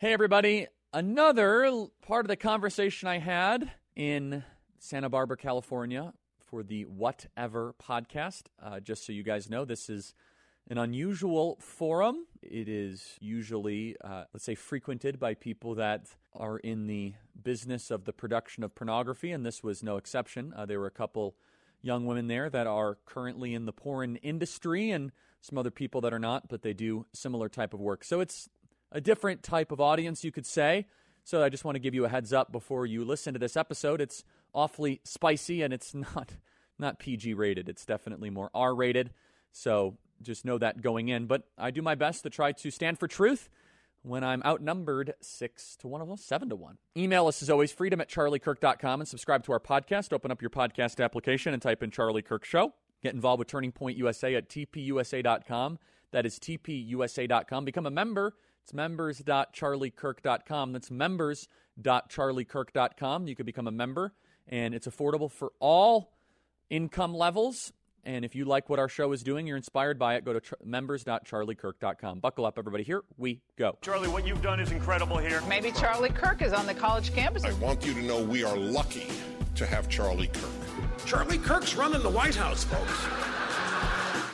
Hey, everybody. Another part of the conversation I had in Santa Barbara, California for the Whatever podcast. Uh, just so you guys know, this is an unusual forum. It is usually, uh, let's say, frequented by people that are in the business of the production of pornography, and this was no exception. Uh, there were a couple young women there that are currently in the porn industry and some other people that are not, but they do similar type of work. So it's a different type of audience, you could say. So I just want to give you a heads up before you listen to this episode. It's awfully spicy and it's not not PG rated. It's definitely more R rated. So just know that going in. But I do my best to try to stand for truth when I'm outnumbered six to one of us, seven to one. Email us as always, freedom at charliekirk.com and subscribe to our podcast. Open up your podcast application and type in Charlie Kirk Show. Get involved with Turning Point USA at tpusa.com. That is tpusa.com. Become a member. It's members.charliekirk.com. That's members.charliekirk.com. You can become a member, and it's affordable for all income levels. And if you like what our show is doing, you're inspired by it, go to tr- members.charliekirk.com. Buckle up, everybody. Here we go. Charlie, what you've done is incredible here. Maybe Charlie Kirk is on the college campus. I want you to know we are lucky to have Charlie Kirk. Charlie Kirk's running the White House, folks.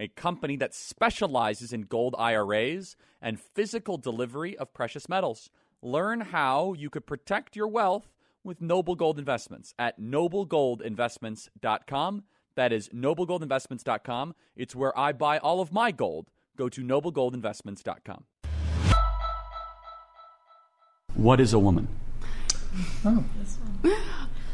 a company that specializes in gold IRAs and physical delivery of precious metals. Learn how you could protect your wealth with Noble Gold Investments at noblegoldinvestments.com. That is noblegoldinvestments.com. It's where I buy all of my gold. Go to noblegoldinvestments.com. What is a woman? Oh.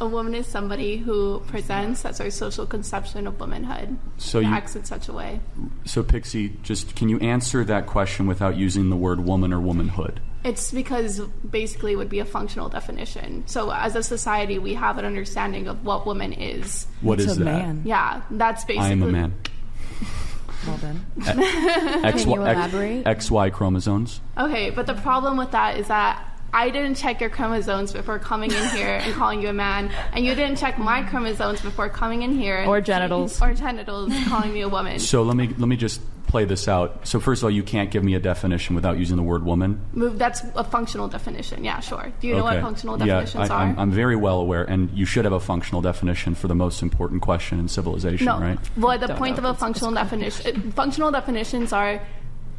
A woman is somebody who presents as our social conception of womanhood. So and you- acts in such a way. So, Pixie, just can you answer that question without using the word woman or womanhood? It's because basically it would be a functional definition. So as a society, we have an understanding of what woman is. What is It's a that? man. Yeah, that's basically. I am a man. Well done. X, Can you Y- X- elaborate? XY chromosomes. Okay, but the problem with that is that I didn't check your chromosomes before coming in here and calling you a man, and you didn't check my chromosomes before coming in here. And Or genitals. Or genitals, calling me a woman. So let me let me just play this out. So first of all, you can't give me a definition without using the word woman. Move. That's a functional definition. Yeah, sure. Do you know what functional yeah, definitions I, are? I'm, I'm very well aware, and you should have a functional definition for the most important question in civilization, no. right? Well, the Don't point of a functional definition, functional definitions are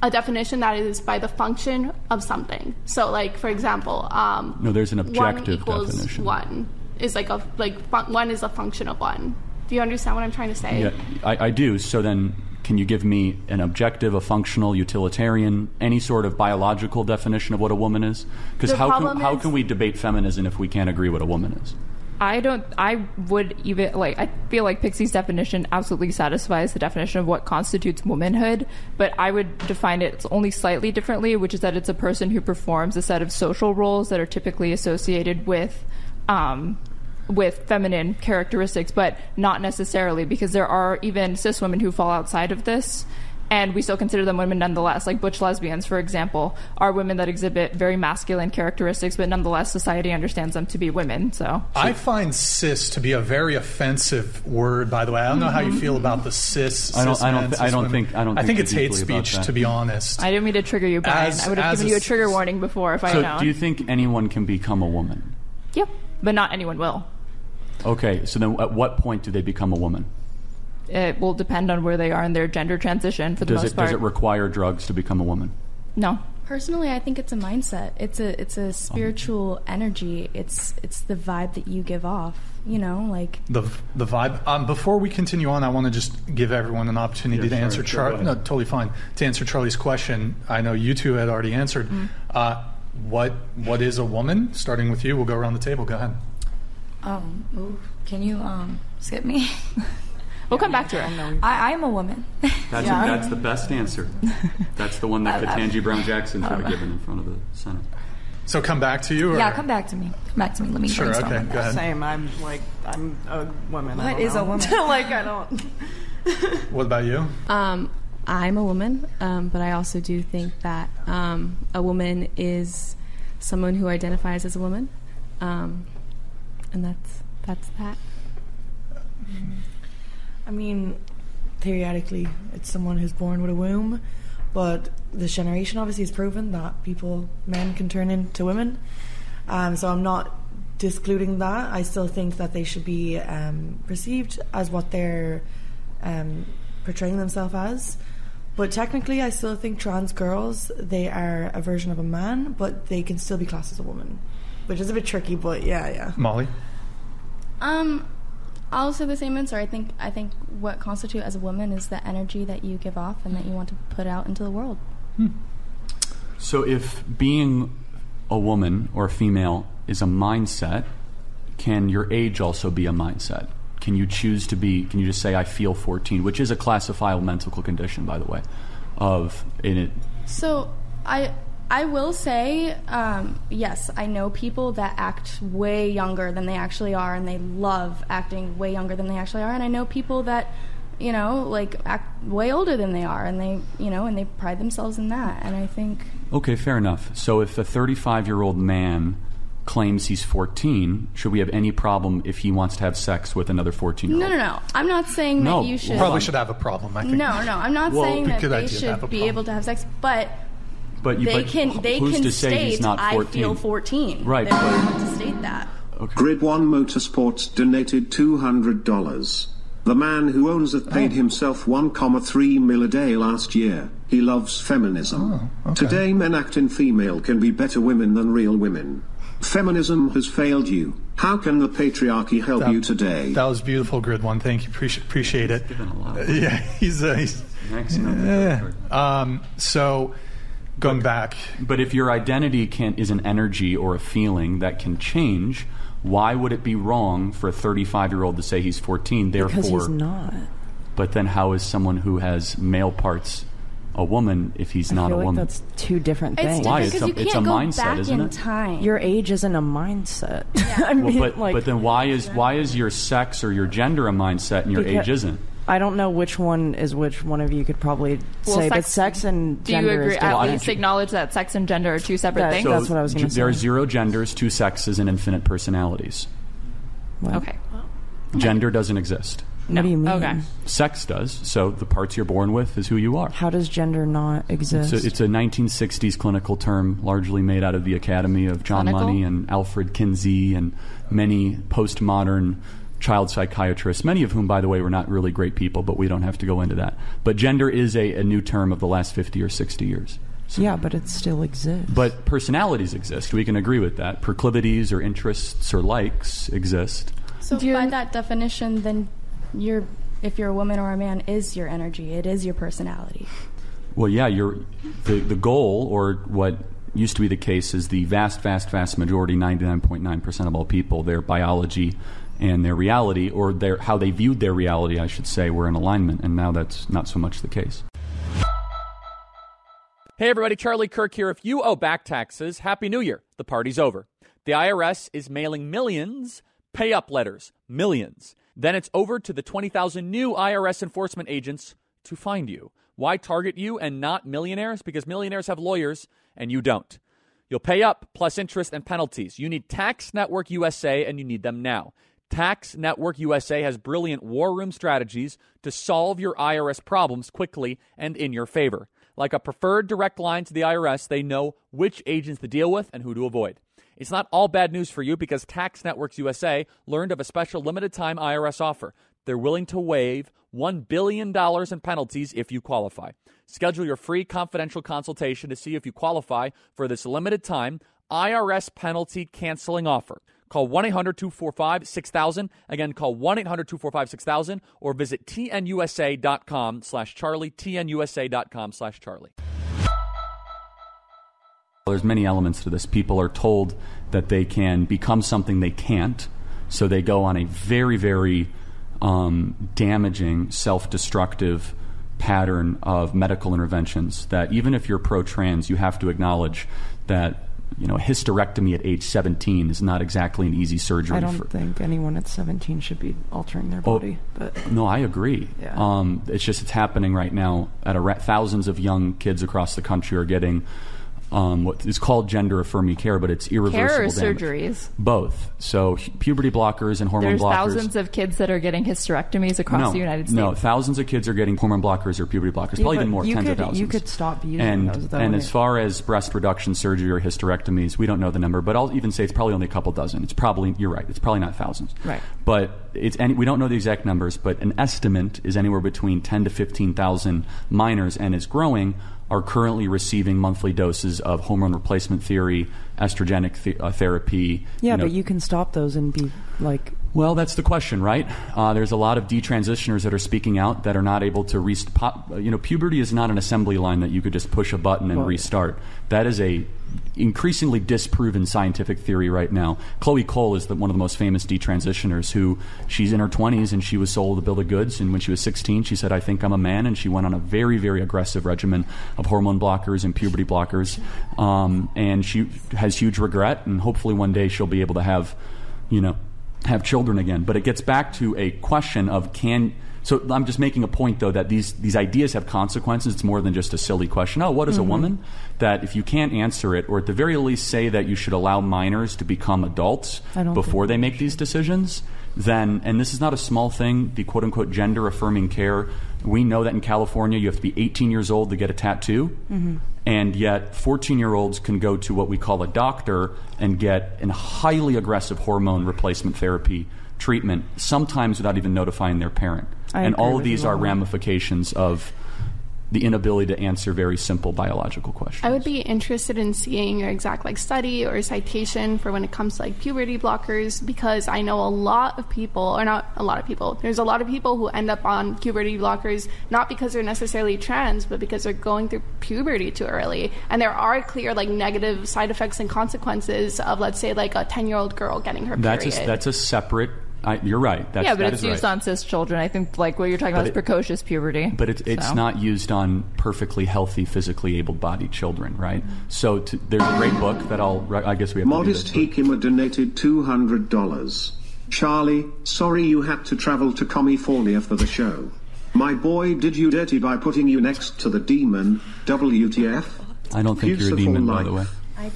a definition that is by the function of something. So, like for example, um, No, there's an objective equals definition. one is like a like fun, one is a function of one. Do you understand what I'm trying to say? Yeah, I, I do. So then, can you give me an objective, a functional, utilitarian, any sort of biological definition of what a woman is? Because how can, problem how is- can we debate feminism if we can't agree what a woman is? I don't. I would even like. I feel like Pixie's definition absolutely satisfies the definition of what constitutes womanhood, but I would define it only slightly differently, which is that it's a person who performs a set of social roles that are typically associated with, um, with feminine characteristics, but not necessarily because there are even cis women who fall outside of this. And we still consider them women nonetheless. Like butch lesbians, for example, are women that exhibit very masculine characteristics, but nonetheless, society understands them to be women. So I find cis to be a very offensive word. By the way, I don't know how you mm-hmm. feel about the cis. I don't- cis I don't men, thi- I don't think- I don't I think think it's hate speech, to be honest. I didn't mean to trigger you, Brian. As- I would have given a you a trigger warning before if I So, had known. do you think anyone can become a woman? Yep, but not anyone will. Okay, so then at what point do they become a woman? It will depend on where they are in their gender transition for the Does most it, part. does it require drugs to become a woman? no. Personally, I think it's a mindset. It's a it's a spiritual energy. It's it's the vibe that you give off. You know, like the the vibe. Um, before we continue on, I want to just give everyone an opportunity Yeah, to sure, answer sure, go Char- no, totally fine to answer Charlie's question. I know you two had already answered. Mm-hmm. Uh, what what is a woman? Starting with you, we'll go around the table. Go ahead. um, ooh, can you um skip me? We'll come back to her. I I'm a woman. That's, Yeah. that's the best answer. That's the one that I- I- Ketanji Brown Jackson should have given in front of the Senate. So come back to you? Or? Yeah, come back to me. Come back to me. Let me Sure, brainstorm okay, go ahead. Same. I'm like I'm a woman. I What a woman? like I don't. What about you? Um, I'm a woman, um, but I also do think that um, a woman is someone who identifies as a woman, um, and that's that's that. I mean, theoretically, it's someone who's born with a womb, but this generation obviously has proven that people, men, can turn into women. Um, so I'm not discluding that. I still think that they should be um, perceived as what they're um, portraying themselves as. But technically, I still think trans girls they are a version of a man, but they can still be classed as a woman, which is a bit tricky. But yeah, yeah. Molly? Um, I'll say the same answer. I think I think what constitutes as a woman is the energy that you give off and that you want to put out into the world. Hmm. So, if being a woman or a female is a mindset, can your age also be a mindset? Can you choose to be? Can you just say I feel 14, which is a classifiable mental condition, by the way, of in it. So I I will say um, yes. I know people that act way younger than they actually are, and they love acting way younger than they actually are. And I know people that you know like act way older than they are, and they you know and they pride themselves in that. And I think Okay, fair enough. So, if a 35 year old man claims he's 14, should we have any problem if he wants to have sex with another 14 year old? no no. No. I'm not saying No, that you should Probably should have a problem, I think. No, no, I'm not Well, saying that good they idea to have a should be problem. able to have sex, but But you, they but can they who's can to say state he's not 14? I feel 14. Right, They're but- allowed to state that. Grid 1 Motorsports donated $200. The man who owns it paid himself 1,3 mil a day last year. He loves feminism. Today, men acting female can be better women than real women. Feminism has failed you. How can the patriarchy help you today? That was beautiful, Grid One. Thank you. Appreciate, appreciate it. Yeah, he's, uh, he's yeah. Um, so going back, But if your identity can is an energy or a feeling that can change, why would it be wrong for a 35 year old to say he's 14? Therefore, Because he's not. But then, how is someone who has male parts a woman if he's I not feel a like woman? that's two different It's things. Why? It's a- because you it's can't a go mindset, back isn't in it? time. Your age isn't a mindset. Yeah. I Well, mean, but, like, but then why is why is your sex or your gender a mindset and your Because- age isn't? I don't know which one is which. One of you could probably Well, say, but sex- sex and Do you agree? is At different. least acknowledge that sex and gender are two separate That- things. So That's what I was gonna g- There are zero genders, two sexes, and infinite personalities. okay. Gender doesn't exist. What do you mean? Okay. Sex does. So the parts you're born with is who you are. How does gender not exist? So it's a 1960s clinical term, largely made out of the Academy of John Clinical? Money and Alfred Kinsey and many postmodern child psychiatrists, many of whom, by the way, were not really great people, but we don't have to go into that. But gender is a, a new term of the last 50 or 60 years. yeah, but it still exists. But personalities exist. We can agree with that. Proclivities or interests or likes exist. So by that definition, then you're if you're a woman or a man is your energy. It is your personality. Well, yeah, you're, the, the goal, or what used to be the case, is the vast, vast, vast majority, 99.9% of all people, their biology and their reality, or their, how they viewed their reality, I should say, were in alignment. And now that's not so much the case. Hey everybody, Charlie Kirk here. If you owe back taxes, Happy New Year. The party's over. The IRS is mailing millions pay up letters, millions. Then it's over to the 20,000 new IRS enforcement agents to find you. Why target you and not millionaires? Because millionaires have lawyers and you don't. You'll pay up plus interest and penalties. You need Tax Network USA and you need them now. Tax Network USA has brilliant war room strategies to solve your IRS problems quickly and in your favor. Like a preferred direct line to the IRS, they know which agents to deal with and who to avoid. It's not all bad news for you because Tax Networks USA learned of a special limited time IRS offer. They're willing to waive $1 billion in penalties if you qualify. Schedule your free confidential consultation to see if you qualify for this limited time IRS penalty canceling offer. Call 1 800 245 6000. Again, call 1 800 245 6000 or visit tnusa.com slash Charlie, tnusa.com slash Charlie. There's many elements to this. People are told that they can become something they can't, so they go on a very, very um, damaging, self-destructive pattern of medical interventions. That even if you're pro-trans, you have to acknowledge that you know, a hysterectomy at age 17 is not exactly an easy surgery. I don't for, think anyone at 17 should be altering their Oh, body. But no, I agree. Yeah. Um, it's just it's happening right now. At a ra- thousands of young kids across the country are getting um, what is called gender affirming care, but it's irreversible Care or damage. surgeries? Both. So puberty blockers and hormone There's blockers. thousands of kids that are getting hysterectomies across no, the United States. No, thousands of kids are getting hormone blockers or puberty blockers. Yeah, Probably even more, you tens could, of thousands. You could stop using and those though. and as far as breast reduction surgery or hysterectomies, we don't know the number, but I'll even say it's probably only a couple dozen. It's probably you're right. It's probably not thousands. Right. But it's any, we don't know the exact numbers, but an estimate is anywhere between ten to fifteen thousand minors, and is growing. Are currently receiving monthly doses of hormone replacement theory, estrogenic th- uh, therapy. yeah, you know, but you can stop those and be like well, that's the question, right? Uh, there's a lot of detransitioners that are speaking out that are not able to restart. You know, puberty is not an assembly line that you could just push a button and Well- restart. That is a increasingly disproven scientific theory right now. Chloe Cole is the, one of the most famous detransitioners who she's in her 20s and she was sold a bill of goods. And when she was 16, she said, I think I'm a man. And she went on a very, very aggressive regimen of hormone blockers and puberty blockers. Um, and she has huge regret. And hopefully one day she'll be able to have, you know, have children again. But it gets back to a question of can. So I'm just making a point, though, that these, these ideas have consequences. It's more than just a silly question. Oh, what is a Mhm. woman? That if you can't answer it, or at the very least say that you should allow minors to become adults before they make these decisions, then, and this is not a small thing, the quote unquote gender affirming care, we know that in California you have to be 18 years old to get a tattoo. Mhm. And yet, 14 year olds can go to what we call a doctor and get a highly aggressive hormone replacement therapy treatment, sometimes without even notifying their parent. I and all of these are on ramifications of the inability to answer very simple biological questions. I would be interested in seeing your exact like study or citation for when it comes to like puberty blockers because I know a lot of people, or not a lot of people. There's a lot of people who end up on puberty blockers not because they're necessarily trans, but because they're going through puberty too early, and there are clear like negative side effects and consequences of let's say like a ten year old girl getting her That's period. a, that's a separate. I, you're right. That's, yeah, but that it's is used right. on cis children. I think like what you're talking about But is it- precocious puberty. But it, it's So. not used on perfectly healthy, physically able-bodied children, right? So to, there's a great book that I'll. I guess we have Modest to do this. Hikima donated $200. Charlie, sorry you had to travel to California for the show. My boy did you dirty by putting you next to the demon, WTF? I don't think you're a Beautiful demon, by the way.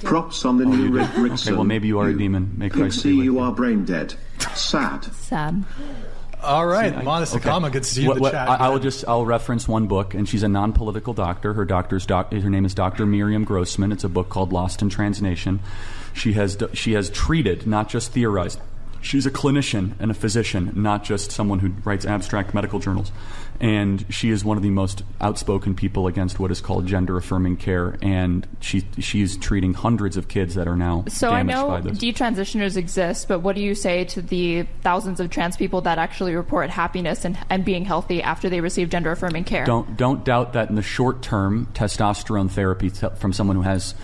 Props on the Oh, new you do? Rick Rickson. Okay, well maybe you are a demon. Make Christ Pixie, be with you you. are brain dead. Sad. Sad. All right, I- Modest okay. Akama, good to see you What- in the what- chat. I, I will just I'll reference one book, and she's a non-political doctor. Her doctor's doc, her name is Dr. Miriam Grossman. It's a book called Lost in Trans Nation. She has she has treated, not just theorized. She's a clinician and a physician, not just someone who writes abstract medical journals. And she is one of the most outspoken people against what is called gender affirming care. And she she's treating hundreds of kids that are now So I know detransitioners exist, but what do you say to the thousands of trans people that actually report happiness and, and being healthy after they receive gender affirming care? Don't don't doubt that in the short term, testosterone therapy t- from someone who has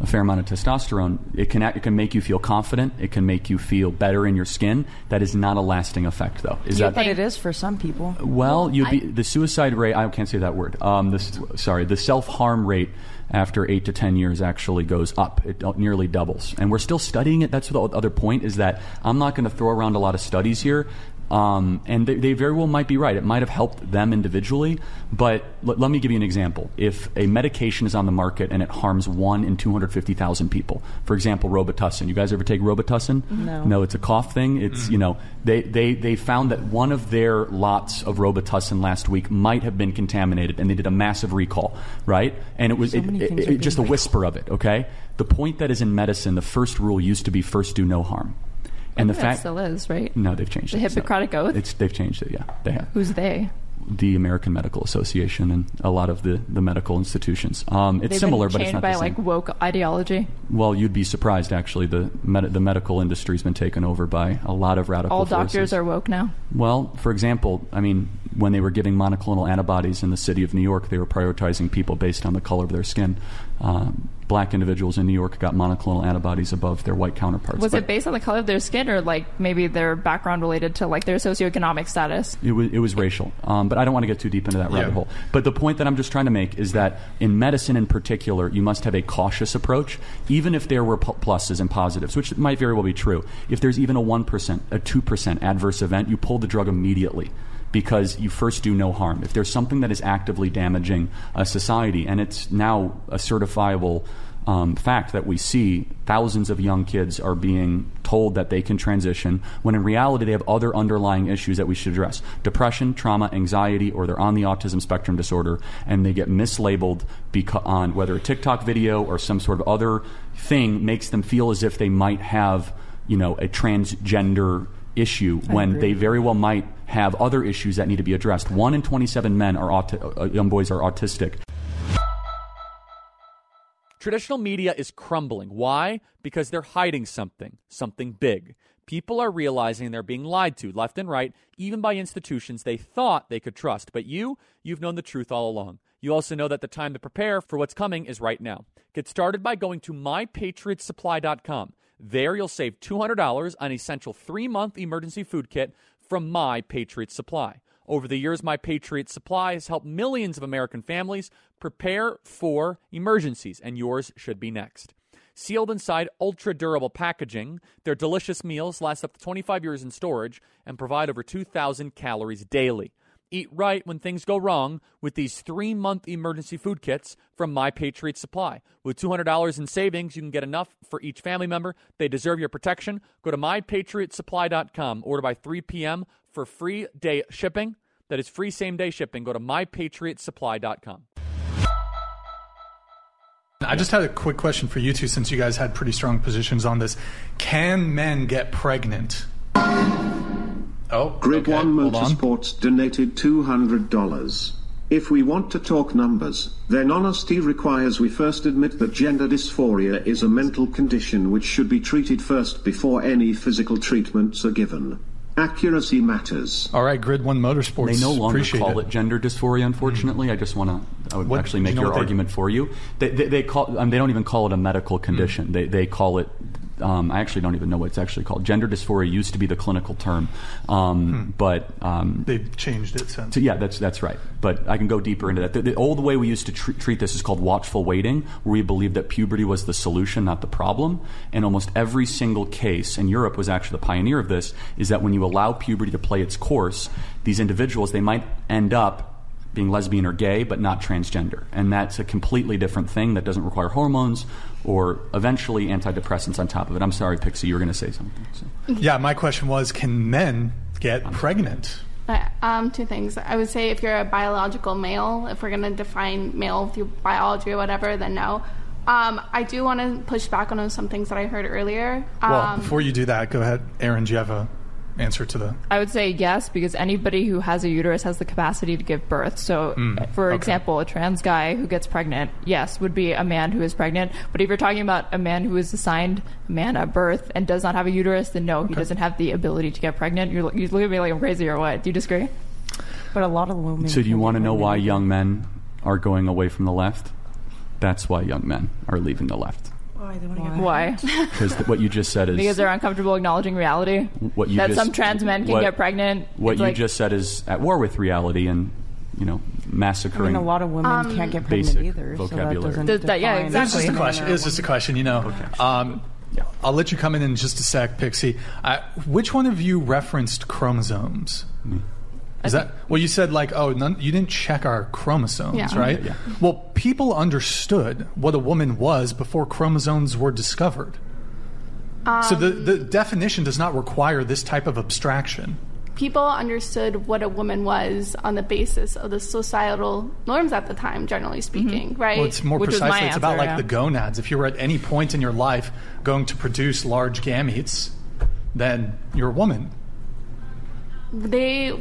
a fair amount of testosterone, it can act- it can make you feel confident. It can make you feel better in your skin. That is not a lasting effect, though. Is that but it is for some people. well, you'd be the suicide rate. I can't say that word. Um, this, sorry, the self harm rate after eight to ten years actually goes up. It nearly doubles, and we're still studying it. That's the other point. Is that I'm not going to throw around a lot of studies here. Um, and they, they very well might be right. It might have helped them individually, but l- let me give you an example. If a medication is on the market and it harms one in 250,000 people, for example, Robitussin. You guys ever take Robitussin? No. No, it's a cough thing. It's, you know, they, they, they found that one of their lots of Robitussin last week might have been contaminated, and they did a massive recall, right? And it was So it- it- it- are being just a whisper of it, okay? The point that is in medicine, the first rule used to be first do no harm. And the that fact. still is, right? No, they've changed The it. Hippocratic Oath? It's, they've changed it, yeah. They have Who's they? the American Medical Association and a lot of the, the medical institutions. Um, it's They've similar, but it's not by the same. like woke ideology. well, you'd be surprised actually. The med- the medical industry's been taken over by a lot of radical All forces. doctors are woke now. Well, for example, I mean, when they were giving monoclonal antibodies in the city of New York, they were prioritizing people based on the color of their skin. Um, black individuals in New York got monoclonal antibodies above their white counterparts. Was But it based on the color of their skin, or like maybe their background related to like their socioeconomic status? It was, it was racial, um, but I don't want to get too deep into that rabbit Yeah. hole. But the point that I'm just trying to make is that in medicine, in particular, you must have a cautious approach, even if there were p- pluses and positives, which might very well be true. If there's even a one percent, a two percent adverse event, you pull the drug immediately because you first do no harm. If there's something that is actively damaging a society, and it's now a certifiable um, fact that we see thousands of young kids are being told that they can transition when in reality they have other underlying issues that we should address depression, trauma, anxiety, or they're on the autism spectrum disorder and they get mislabeled beca- on whether a TikTok video or some sort of other thing makes them feel as if they might have, you know, a transgender issue when agree. they very well might have other issues that need to be addressed. One in 27 men are auti- uh, young boys are autistic. Traditional media is crumbling. Why? Because they're hiding something, something big. People are realizing they're being lied to left and right, even by institutions they thought they could trust. But you, you've known the truth all along. You also know that the time to prepare for what's coming is right now. Get started by going to mypatriotsupply.com. There you'll save $200 on essential three month emergency food kit from My Patriot Supply. Over the years, My Patriot Supply has helped millions of American families prepare for emergencies, and yours should be next. Sealed inside ultra durable packaging, their delicious meals last up to 25 years in storage and provide over 2,000 calories daily. Eat right when things go wrong with these three month emergency food kits from My Patriot Supply. With $200 in savings, you can get enough for each family member. They deserve your protection. Go to mypatriotsupply.com. Order by 3 p.m. for free day shipping. That is free same day shipping. Go to mypatriotsupply.com. I just had a quick question for you two since you guys had pretty strong positions on this. Can men get pregnant? Oh, Grid okay, One hold on. Motorsports donated $200. If we want to talk numbers, then honesty requires we first admit that gender dysphoria is a mental condition which should be treated first before any physical treatments are given. Accuracy matters. All right, Grid One Motorsports. They no longer Appreciate call it. it. gender dysphoria. Unfortunately, I just want to. I would What- actually do make you know your what they- argument for you. They, they, they call. Um, they don't even call it a medical condition. They they call it. Um, I actually don't even know what it's actually called. Gender dysphoria used to be the clinical term, um, but um, They've changed it since. so yeah, that's that's right. But I can go deeper into that. The, the old way we used to tr- treat this is called watchful waiting, where we believed that puberty was the solution, not the problem. And almost every single case, and Europe was actually the pioneer of this, is that when you allow puberty to play its course, these individuals they might end up being lesbian or gay, but not transgender, and that's a completely different thing that doesn't require hormones or eventually antidepressants on top of it. I'm sorry, Pixie, you were going to say something. So. Yeah, my question was can men get pregnant? Um, two things. I would say if you're a biological male, if we're going to define male through biology or whatever, then no. Um, I do want to push back on some things that I heard earlier. Um, Well, before you do that, go ahead. Aaron, do you have a answer to the. I would say yes because anybody who has a uterus has the capacity to give birth. So, Mm, for okay. example, a trans guy who gets pregnant, yes, would be a man who is pregnant. But if you're talking about a man who is assigned a man at birth and does not have a uterus, then no, he doesn't have the ability to get pregnant. You're, you look at me like I'm crazy or what? Do you disagree? But a lot of women. So, do you want to know why young men are going away from the left? That's why young men are leaving the left. Why? They want to get Why? Because what you just said is because they're uncomfortable acknowledging reality. what you that just, some trans men can what- get pregnant. What It's you like- just said is at war with reality and you know I massacring. mean, a lot of women Um, can't get pregnant basic either. So that vocabulary. doesn't that- yeah, define It's just a question. It's just a question. You know, um, I'll let you come in in just a sec, Pixie. Uh, which one of you referenced chromosomes? Is that well? You said like, oh, none, you didn't check our chromosomes, Yeah. right? Yeah, Well, people understood what a woman was before chromosomes were discovered. so the the um, definition does not require this type of abstraction. people understood what a woman was on the basis of the societal norms at the time, generally speaking, right? Well, it's more Which precisely. It's about like yeah. the gonads. If you were at any point in your life going to produce large gametes, then you're a woman. They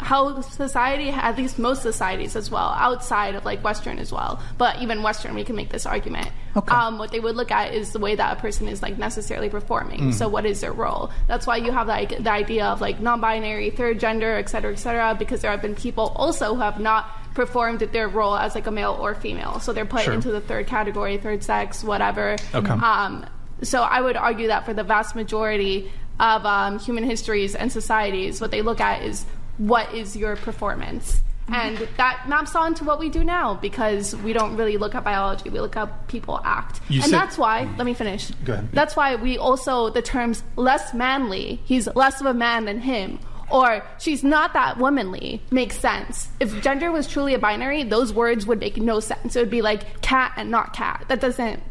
how society at least most societies as well outside of like western as well but even western we can make this argument Okay. um, what they would look at is the way that a person is like necessarily performing so what is their role that's why you have like the idea of like non-binary third gender et cetera et cetera because there have been people also who have not performed their role as like a male or female. So they're put Sure. into the third category, third sex, whatever. Okay. Um, so I would argue that for the vast majority of um, human histories and societies, what they look at is what is your performance. And that maps on to what we do now because we don't really look at biology, we look at people act. You and said- that's why, let me finish. Go ahead. That's why we also, the terms less manly, he's less of a man than him, or she's not that womanly, makes sense. If gender was truly a binary, those words would make no sense. It would be like cat and not cat. That doesn't,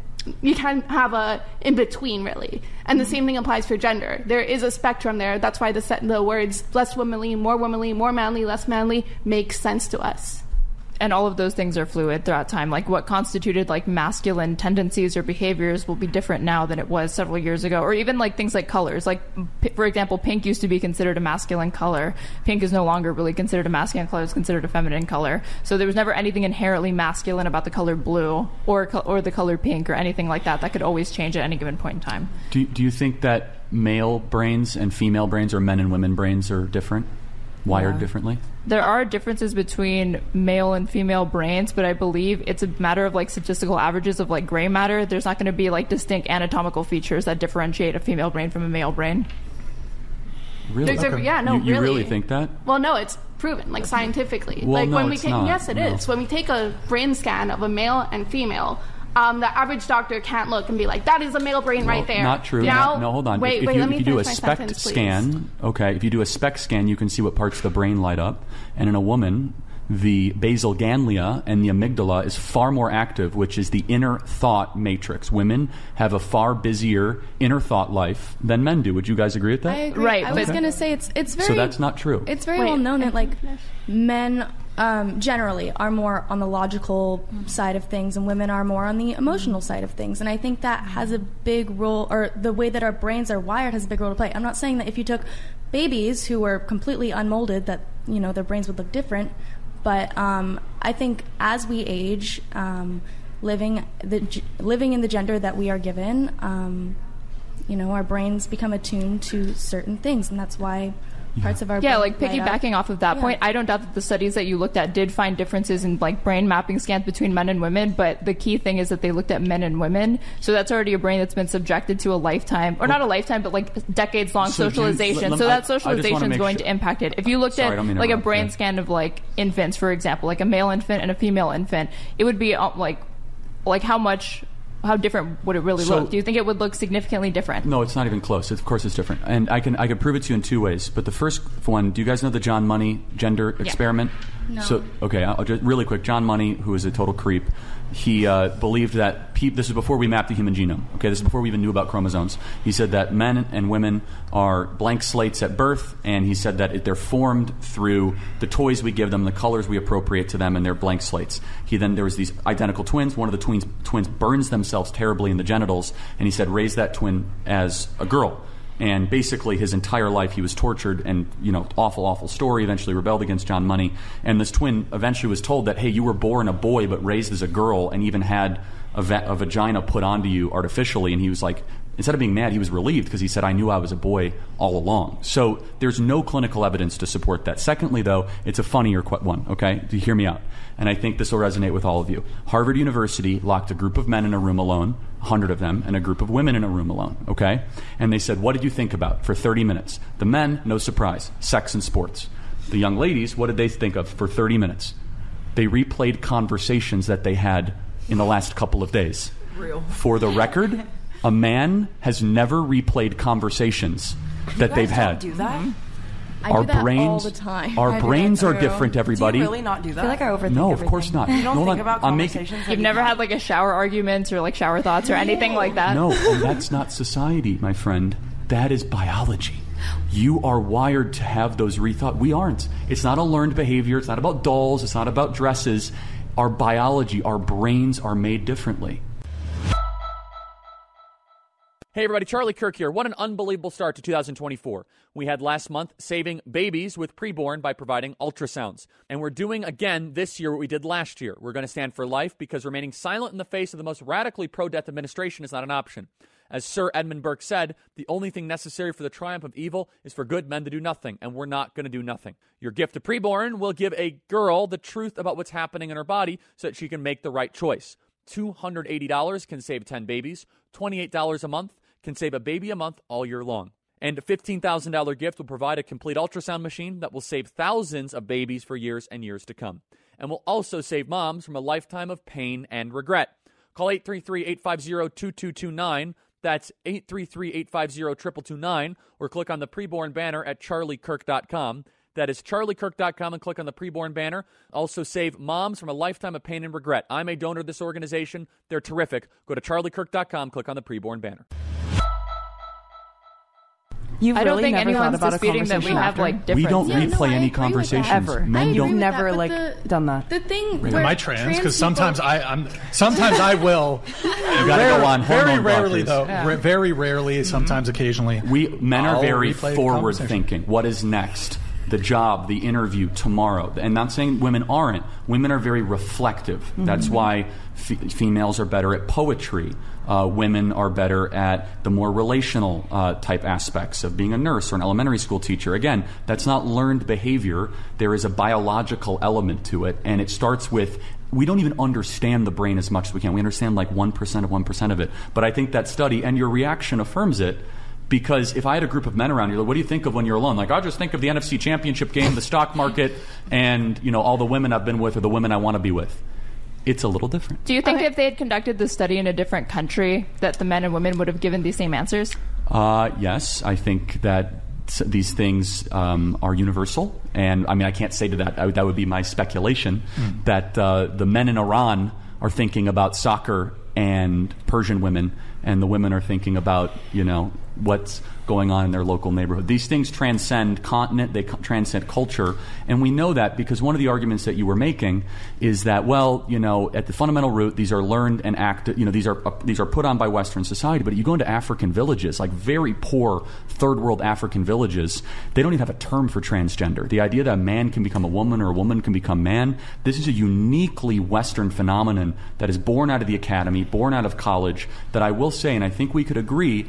you can't have a in between really. And the mm-hmm. same thing applies for gender. There is a spectrum there. That's why the, set, the words less womanly, more womanly, more manly, less manly make sense to us. And all of those things are fluid throughout time. Like what constituted like masculine tendencies or behaviors will be different now than it was several years ago. Or even like things like colors. Like p- for example, pink used to be considered a masculine color. Pink is no longer really considered a masculine color; it's considered a feminine color. So there was never anything inherently masculine about the color blue or co- or the color pink or anything like that. That could always change at any given point in time. Do, do you think that male brains and female brains or men and women brains are different? Wired Yeah. differently? There are differences between male and female brains, but I believe it's a matter of like statistical averages of like gray matter. There's not going to be like distinct anatomical features that differentiate a female brain from a male brain. Really? There's a- yeah, no, you, you really. really think that? Well, no, it's proven, like scientifically. Well, like no, when we take, not. yes, it is. No. When we take a brain scan of a male and female, um, the average doctor can't look and be like, "That is a male brain right there." Not true. Now, Not- no, hold on. Wait, if, wait. you, let me if you do a finish SPECT sentence, scan, okay, if you do a SPECT scan, you can see what parts of the brain light up. And in a woman, the basal ganglia and the amygdala is far more active, which is the inner thought matrix. Women have a far busier inner thought life than men do. Would you guys agree with that? I agree. Right, I was but- going to say it's it's very So that's not true. It's very Wait, well known that like men um, generally are more on the logical side of things, and women are more on the emotional side of things. And I think that has a big role, or the way that our brains are wired has a big role to play. I'm not saying that if you took babies who were completely unmolded, that you know their brains would look different. But um, I think as we age, um, living the living in the gender that we are given, um, you know, our brains become attuned to certain things, and that's why parts of our Yeah, brain like piggybacking off of that Yeah. point, I don't doubt that the studies that you looked at did find differences in like brain mapping scans between men and women, but the key thing is that they looked at men and women. So that's already a brain that's been subjected to a lifetime, or not a lifetime, but like decades long So, Jen, socialization. let- so let- I- I that socialization is going sure- to impact it. If you looked Sorry, at don't mean to like a brain yeah. scan of like infants, for example, like a male infant and a female infant, it would be uh, like like how much how different would it really So- look? Do you think it would look significantly different? No, it's not even close. Of course, it's different, and I can I can prove it to you in two ways. But the first one, do you guys know the John Money gender experiment? No. So okay, I'll just really quick. John Money, who is a total creep, he uh, believed that pe- this is before we mapped the human genome. Okay, this is before we even knew about chromosomes. He said that men and women are blank slates at birth, and he said that it, they're formed through the toys we give them, the colors we appropriate to them, and they're blank slates. He then there was these identical twins. One of the twins twins burns themselves terribly in the genitals, and he said raise that twin as a girl and basically his entire life he was tortured and you know awful awful story. Eventually rebelled against john money. And this twin eventually was told that hey you were born a boy but raised as a girl and even had a, va- a vagina put onto you artificially. And he was like instead of being mad he was relieved because he said i knew i was a boy all along. So there's no clinical evidence to support that. Secondly though it's a funnier qu- one okay? Do you hear me out? And I think this will resonate with all of you. Harvard University locked a group of men in a room alone, 100 of them, and a group of women in a room alone, okay? And they said, What did you think about for 30 minutes? The men, no surprise, sex and sports. The young ladies, what did they think of for 30 minutes? They replayed conversations that they had in the last couple of days. Real. For the record, a man has never replayed conversations that they've had. Do that? I our do that brains, all the time. our I brains are different. Everybody. Do you really not do that? I feel like I overthink No, of everything. course not. You don't Hold think on. about I'm making- conversations. that You've never had like a shower argument or like shower thoughts or anything like that? No, and that's not society, my friend. That is biology. You are wired to have those rethought. We aren't. It's not a learned behavior. It's not about dolls. It's not about dresses. Our biology, our brains are made differently. Hey, everybody, Charlie Kirk here. What an unbelievable start to 2024. We had last month saving babies with preborn by providing ultrasounds. And we're doing again this year what we did last year. We're going to stand for life because remaining silent in the face of the most radically pro death administration is not an option. As Sir Edmund Burke said, the only thing necessary for the triumph of evil is for good men to do nothing, and we're not going to do nothing. Your gift to preborn will give a girl the truth about what's happening in her body so that she can make the right choice. $280 can save 10 babies. $28 a month can save a baby a month all year long. And a $15,000 gift will provide a complete ultrasound machine that will save thousands of babies for years and years to come. And will also save moms from a lifetime of pain and regret. Call 833 850 2229. That's 833 850 2229. Or click on the preborn banner at charliekirk.com. That is charliekirk.com and click on the preborn banner. Also, save moms from a lifetime of pain and regret. I'm a donor of this organization. They're terrific. Go to charliekirk.com, click on the preborn banner. You've I don't really think never anyone's thought about a disputing that we conversation have after? like We don't Yeah, no, replay I any agree with that. conversations. Ever. Men agree don't. with that, never like the- done that. The thing Wait, where am I trans? trans Because sometimes people- I, I'm sometimes I will. You gotta Rare- go on very hormone rarely blockers. though. Yeah. Ra- very rarely, sometimes occasionally. We men are I'll very replay the forward conversation. thinking. What is next? The job, the interview tomorrow. And not saying women aren't. Women are very reflective. Mm-hmm. That's why f- females are better at poetry. Uh, women are better at the more relational uh, type aspects of being a nurse or an elementary school teacher. Again, that's not learned behavior. There is a biological element to it, and it starts with we don't even understand the brain as much as we can. We understand like 1% of 1% of it. But I think that study and your reaction affirms it because if I had a group of men around you, like, what do you think of when you're alone? Like, I just think of the NFC Championship game, the stock market, and you know all the women I've been with or the women I want to be with. It's a little different. Do you think if they had conducted the study in a different country, that the men and women would have given these same answers? Uh, yes, I think that these things um, are universal, and I mean I can't say to that. I, that would be my speculation that uh, the men in Iran are thinking about soccer and Persian women, and the women are thinking about you know what's going on in their local neighborhood. These things transcend continent, they transcend culture, and we know that because one of the arguments that you were making is that well, you know, at the fundamental root, these are learned and acted. You know, these are uh, these are put on by Western society. But you go into African villages, like very poor third world African villages, they don't even have a term for transgender. The idea that a man can become a woman or a woman can become man, this is a uniquely Western phenomenon that is born out of the academy, born out of college. That I will say, and I think we could agree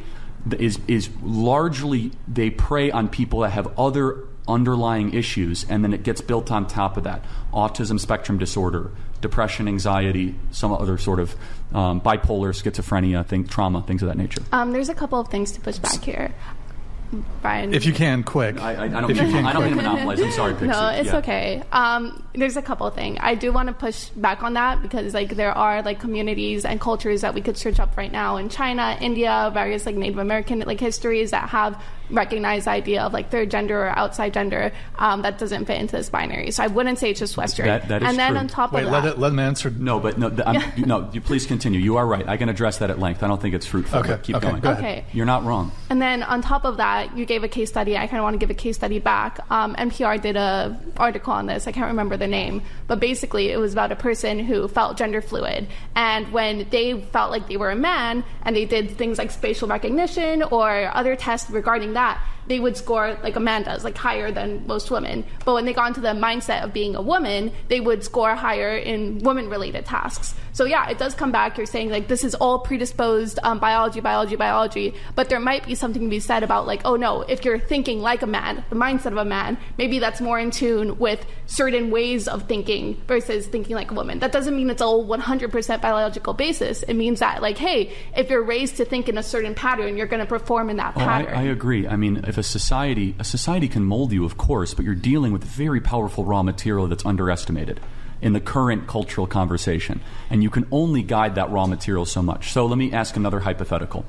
is is largely they prey on people that have other underlying issues and then it gets built on top of that autism spectrum disorder depression anxiety some other sort of um, bipolar schizophrenia thing trauma things of that nature Um, there's a couple of things to push back here. Brian. If you can, quick. I, I, I don't If you can, I don't mean to monopolize I'm sorry Pixie. No, it's Yeah. okay. Um, there's a couple of things. I do want to push back on that because like there are like communities and cultures that we could search up right now in China, India, various like Native American like histories that have recognized the idea of like third gender or outside gender um, that doesn't fit into this binary. So I wouldn't say it's just Western. That, that is and then true. on top Wait, of let that, it, let him answer. No, but no, th- I'm, no. You please continue. You are right. I can address that at length. I don't think it's fruitful. Okay, keep okay, going. go. Okay. You're not wrong. And then on top of that, you gave a case study. I kind of want to give a case study back. Um, NPR did a article on this. I can't remember the name, but basically it was about a person who felt gender fluid, and when they felt like they were a man, and they did things like facial recognition or other tests regarding that, they would score like Amanda's, like higher than most women. But when they got into the mindset of being a woman, they would score higher in woman-related tasks. So yeah, it does come back. You're saying like this is all predisposed um, biology, biology, biology. But there might be something to be said about like, oh no, if you're thinking like a man, the mindset of a man, maybe that's more in tune with certain ways of thinking versus thinking like a woman. That doesn't mean it's all 100% biological basis. It means that like, hey, if you're raised to think in a certain pattern, you're going to perform in that Oh, I, pattern. I agree. I mean, if a society a society can mold you, of course, but you're dealing with very powerful raw material that's underestimated in the current cultural conversation, and you can only guide that raw material so much. So let me ask another hypothetical.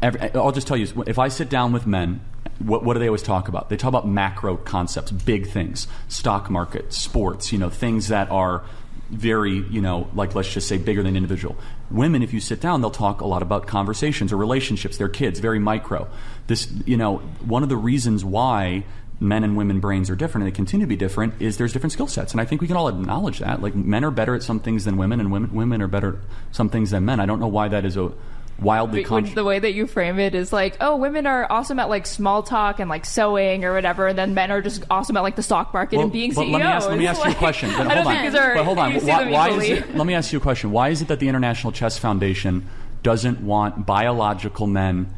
Every, I'll just tell you: if I sit down with men, what, what do they always talk about? They talk about macro concepts, big things, stock market, sports, you know, things that are very, you know, like let's just say bigger than individual. Women, if you sit down, they'll talk a lot about conversations or relationships, their kids, very micro. This, you know, one of the reasons why men and women brains are different and they continue to be different is there's different skill sets. And I think we can all acknowledge that. Like men are better at some things than women and women, women are better at some things than men. I don't know why that is a wildly Which con- the way that you frame it is like, oh, women are awesome at like small talk and like sewing or whatever, and then men are just awesome at like the stock market Well, and being but CEOs. Let me ask, let me ask you a question. But I don't hold on. but hold on. Why, why is it? Let me ask you a question. Why is it that the International Chess Foundation doesn't want biological men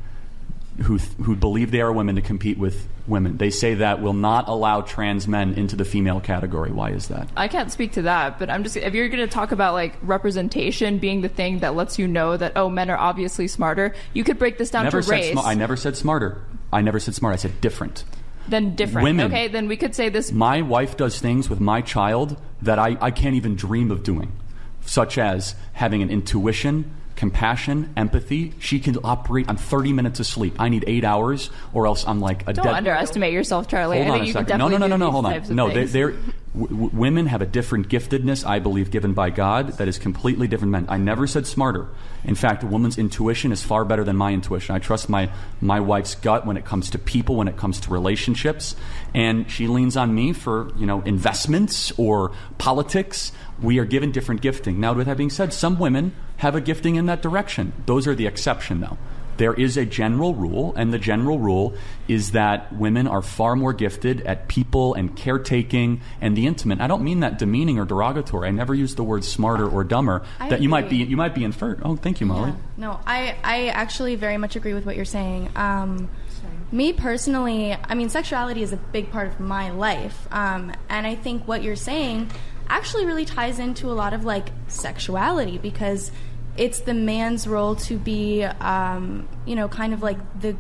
who who believe they are women to compete with women. They say that will not allow trans men into the female category. Why is that? I can't speak to that, but I'm just if you're going to talk about like representation being the thing that lets you know that oh men are obviously smarter, you could break this down never to race. sma- I never said smarter. I never said smart. I said different. then different. Women. Okay, then we could say this My wife does things with my child that I, I can't even dream of doing, such as having an intuition, compassion, empathy. She can operate on 30 minutes of sleep. I need eight hours, or else I'm like a don't dead. underestimate yourself, Charlie. Hold I on a second. No, no, no, no, no. Hold on. No, they, they're w- women have a different giftedness, I believe, given by God that is completely different than men. I never said smarter. In fact, a woman's intuition is far better than my intuition. I trust my my wife's gut when it comes to people, when it comes to relationships, and she leans on me for you know investments or politics. We are given different gifting. Now, with that being said, some women have a gifting in that direction. Those are the exception, though. There is a general rule, and the general rule is that women are far more gifted at people and caretaking and the intimate. I don't mean that demeaning or derogatory. I never use the word smarter or dumber. I that you might be you might be inferred. Oh, thank you, Molly. No, I, I actually very much agree with what you're saying. Um, me personally, I mean, sexuality is a big part of my life. Um, and I think what you're saying actually really ties into a lot of like sexuality because it's the man's role to be, um, you know, kind of like the.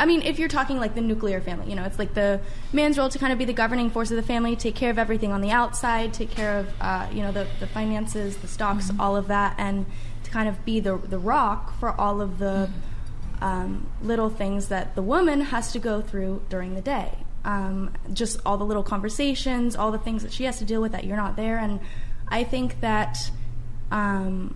I mean, if you're talking like the nuclear family, you know, it's like the man's role to kind of be the governing force of the family, take care of everything on the outside, take care of, uh, you know, the, the finances, the stocks, all of that, and to kind of be the, the rock for all of the um, little things that the woman has to go through during the day. Um, just all the little conversations, all the things that she has to deal with that you're not there. And I think that, um,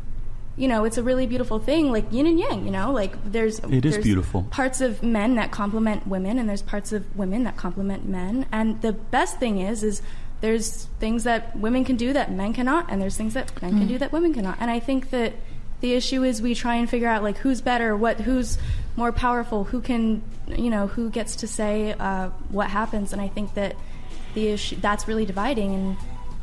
you know, it's a really beautiful thing, like yin and yang. You know, like there's It is there's beautiful. Parts of men that complement women, and there's parts of women that complement men. And the best thing is, is there's things that women can do that men cannot, and there's things that men can Mm. do that women cannot. And I think that the issue is we try and figure out like who's better, what who's more powerful, who can, you know, who gets to say uh, what happens. And I think that the issue that's really dividing, and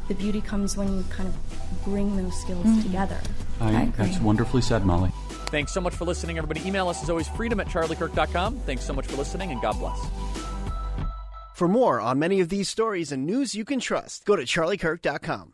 the beauty comes when you kind of bring those skills Mm. together. I, that's wonderfully said, Molly. Thanks so much for listening, everybody. Email us as always, freedom at charliekirk.com. Thanks so much for listening, and God bless. For more on many of these stories and news you can trust, go to charliekirk.com.